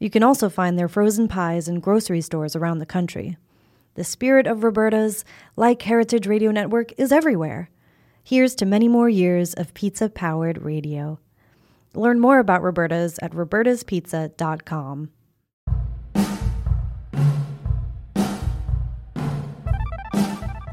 You can also find their frozen pies in grocery stores around the country. The spirit of Roberta's, like Heritage Radio Network, is everywhere. Here's to many more years of pizza powered radio. Learn more about Roberta's at robertaspizza.com.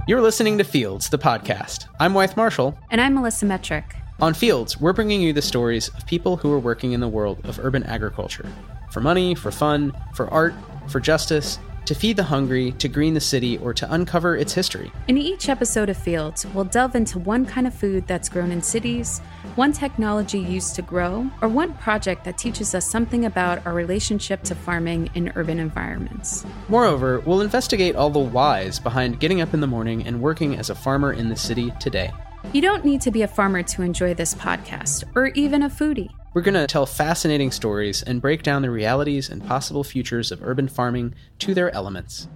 You're listening to Fields, the podcast. I'm Wythe Marshall. And I'm Melissa Metric. On Fields, we're bringing you the stories of people who are working in the world of urban agriculture for money, for fun, for art, for justice, to feed the hungry, to green the city, or to uncover its history. In each episode of Fields, we'll delve into one kind of food that's grown in cities, one technology used to grow, or one project that teaches us something about our relationship to farming in urban environments. Moreover, we'll investigate all the whys behind getting up in the morning and working as a farmer in the city today. You don't need to be a farmer to enjoy this podcast, or even a foodie. We're going to tell fascinating stories and break down the realities and possible futures of urban farming to their elements.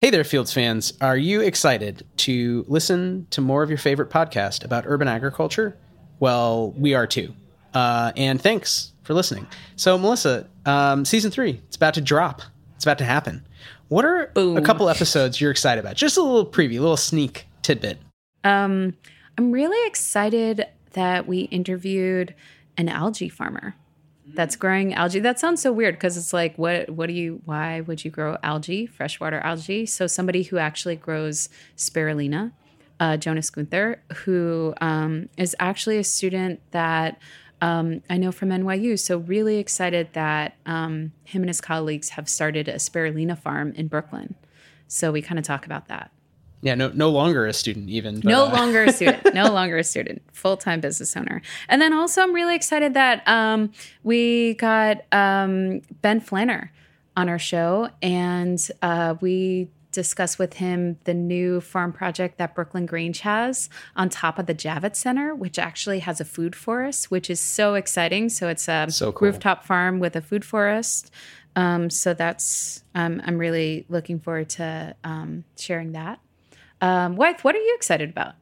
Hey there, Fields fans. Are you excited to listen to more of your favorite podcast about urban agriculture? Well, we are too. Uh, and thanks for listening. So, Melissa, um, season three, it's about to drop. It's about to happen. What are Boom. a couple episodes you're excited about? Just a little preview, a little sneak tidbit. Um, I'm really excited that we interviewed an algae farmer that's growing algae. That sounds so weird because it's like, what, what do you, why would you grow algae, freshwater algae? So somebody who actually grows spirulina, uh, Jonas Gunther, who um, is actually a student that um, I know from NYU. So really excited that um, him and his colleagues have started a spirulina farm in Brooklyn. So we kind of talk about that. Yeah, no, no longer a student even. but, no uh, longer a student. No longer a student. Full time business owner. And then also, I'm really excited that um, we got um, Ben Flanner on our show, and uh, we discuss with him the new farm project that Brooklyn Grange has on top of the Javits Center, which actually has a food forest, which is so exciting. So it's a So cool. rooftop farm with a food forest. Um, so that's um, I'm really looking forward to um, sharing that. Um, Wythe, what are you excited about?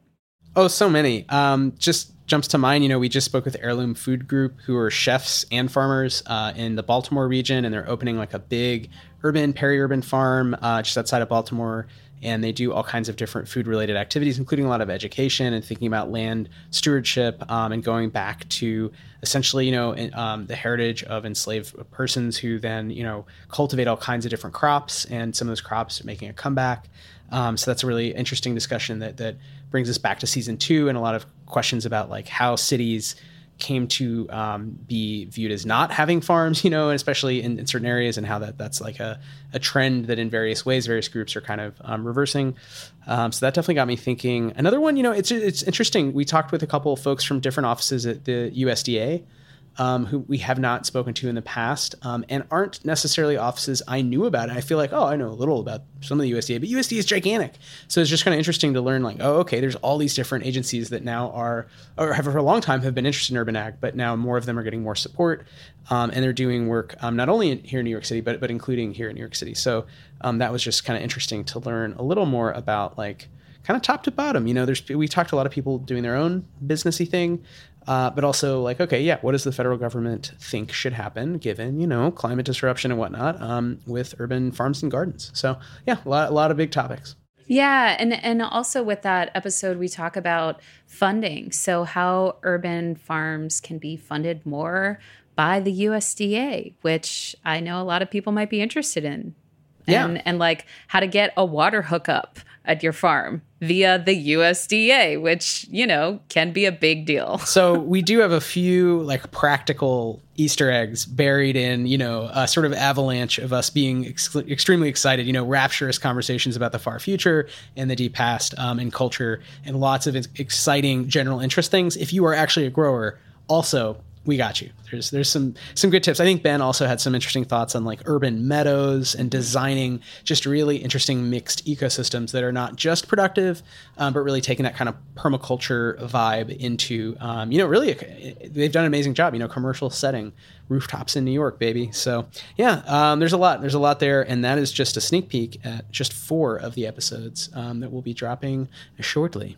Oh, so many. Um, just jumps to mind. You know, we just spoke with Heirloom Food Group, who are chefs and farmers uh, in the Baltimore region, and they're opening like a big urban, peri-urban farm uh, just outside of Baltimore and they do all kinds of different food related activities, including a lot of education and thinking about land stewardship um, and going back to essentially, you know, in, um, the heritage of enslaved persons who then, you know, cultivate all kinds of different crops, and some of those crops are making a comeback. Um, so that's a really interesting discussion that that brings us back to season two and a lot of questions about like how cities came to um, be viewed as not having farms, you know, especially in, in, certain areas, and how that that's like a, a trend that in various ways various groups are kind of um, reversing. Um, so that definitely got me thinking. Another one, you know, it's it's interesting. We talked with a couple of folks from different offices at the USDA um, who we have not spoken to in the past um, and aren't necessarily offices I knew about. And I feel like, oh, I know a little about some of the USDA, but USDA is gigantic. So it's just kind of interesting to learn, like, oh, okay, there's all these different agencies that now are, or have for a long time have been interested in urban ag, but now more of them are getting more support. Um, and they're doing work um, not only in, here in New York City, but, but including here in New York City. So um, that was just kind of interesting to learn a little more about, like, kind of top to bottom. You know, there's we talked to a lot of people doing their own businessy thing, uh, but also like, okay, yeah, what does the federal government think should happen given you know climate disruption and whatnot um, with urban farms and gardens? So yeah, a lot, a lot of big topics. Yeah, and and also with that episode we talk about funding. So how urban farms can be funded more by the USDA, which I know a lot of people might be interested in. And, yeah. and like how to get a water hookup at your farm via the USDA, which, you know, can be a big deal. so we do have a few like practical Easter eggs buried in, you know, a sort of avalanche of us being ex- extremely excited, you know, rapturous conversations about the far future and the deep past um, and culture and lots of exciting general interest things. If you are actually a grower, also we got you. There's there's some some good tips. I think Ben also had some interesting thoughts on like urban meadows and designing just really interesting mixed ecosystems that are not just productive, um, but really taking that kind of permaculture vibe into um, you know really a, they've done an amazing job. You know, commercial setting, rooftops in New York, baby. So yeah, um, there's a lot there's a lot there, and that is just a sneak peek at just four of the episodes um, that will be dropping shortly.